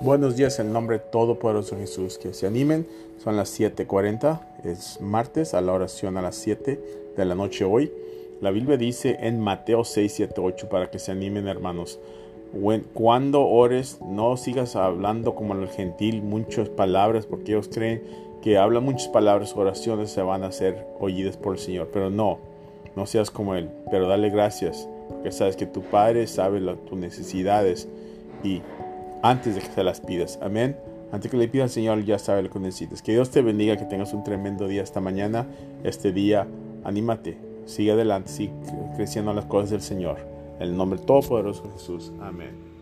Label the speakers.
Speaker 1: Buenos días en nombre todopoderoso de Jesús. Que se animen. Son las 7:40. Es martes a la oración a las 7 de la noche hoy. La Biblia dice en Mateo 6, 7, 8 para que se animen hermanos. Cuando ores, no sigas hablando como el gentil muchas palabras porque ellos creen que hablan muchas palabras, oraciones se van a hacer oídas por el Señor. Pero no, no seas como Él. Pero dale gracias porque sabes que tu Padre sabe tus necesidades y antes de que te las pidas. Amén. Antes que le pidas al Señor, ya sabe lo que necesitas. Que Dios te bendiga, que tengas un tremendo día esta mañana. Este día, anímate, sigue adelante, sigue creciendo las cosas del Señor. En el nombre todopoderoso de Jesús. Amén.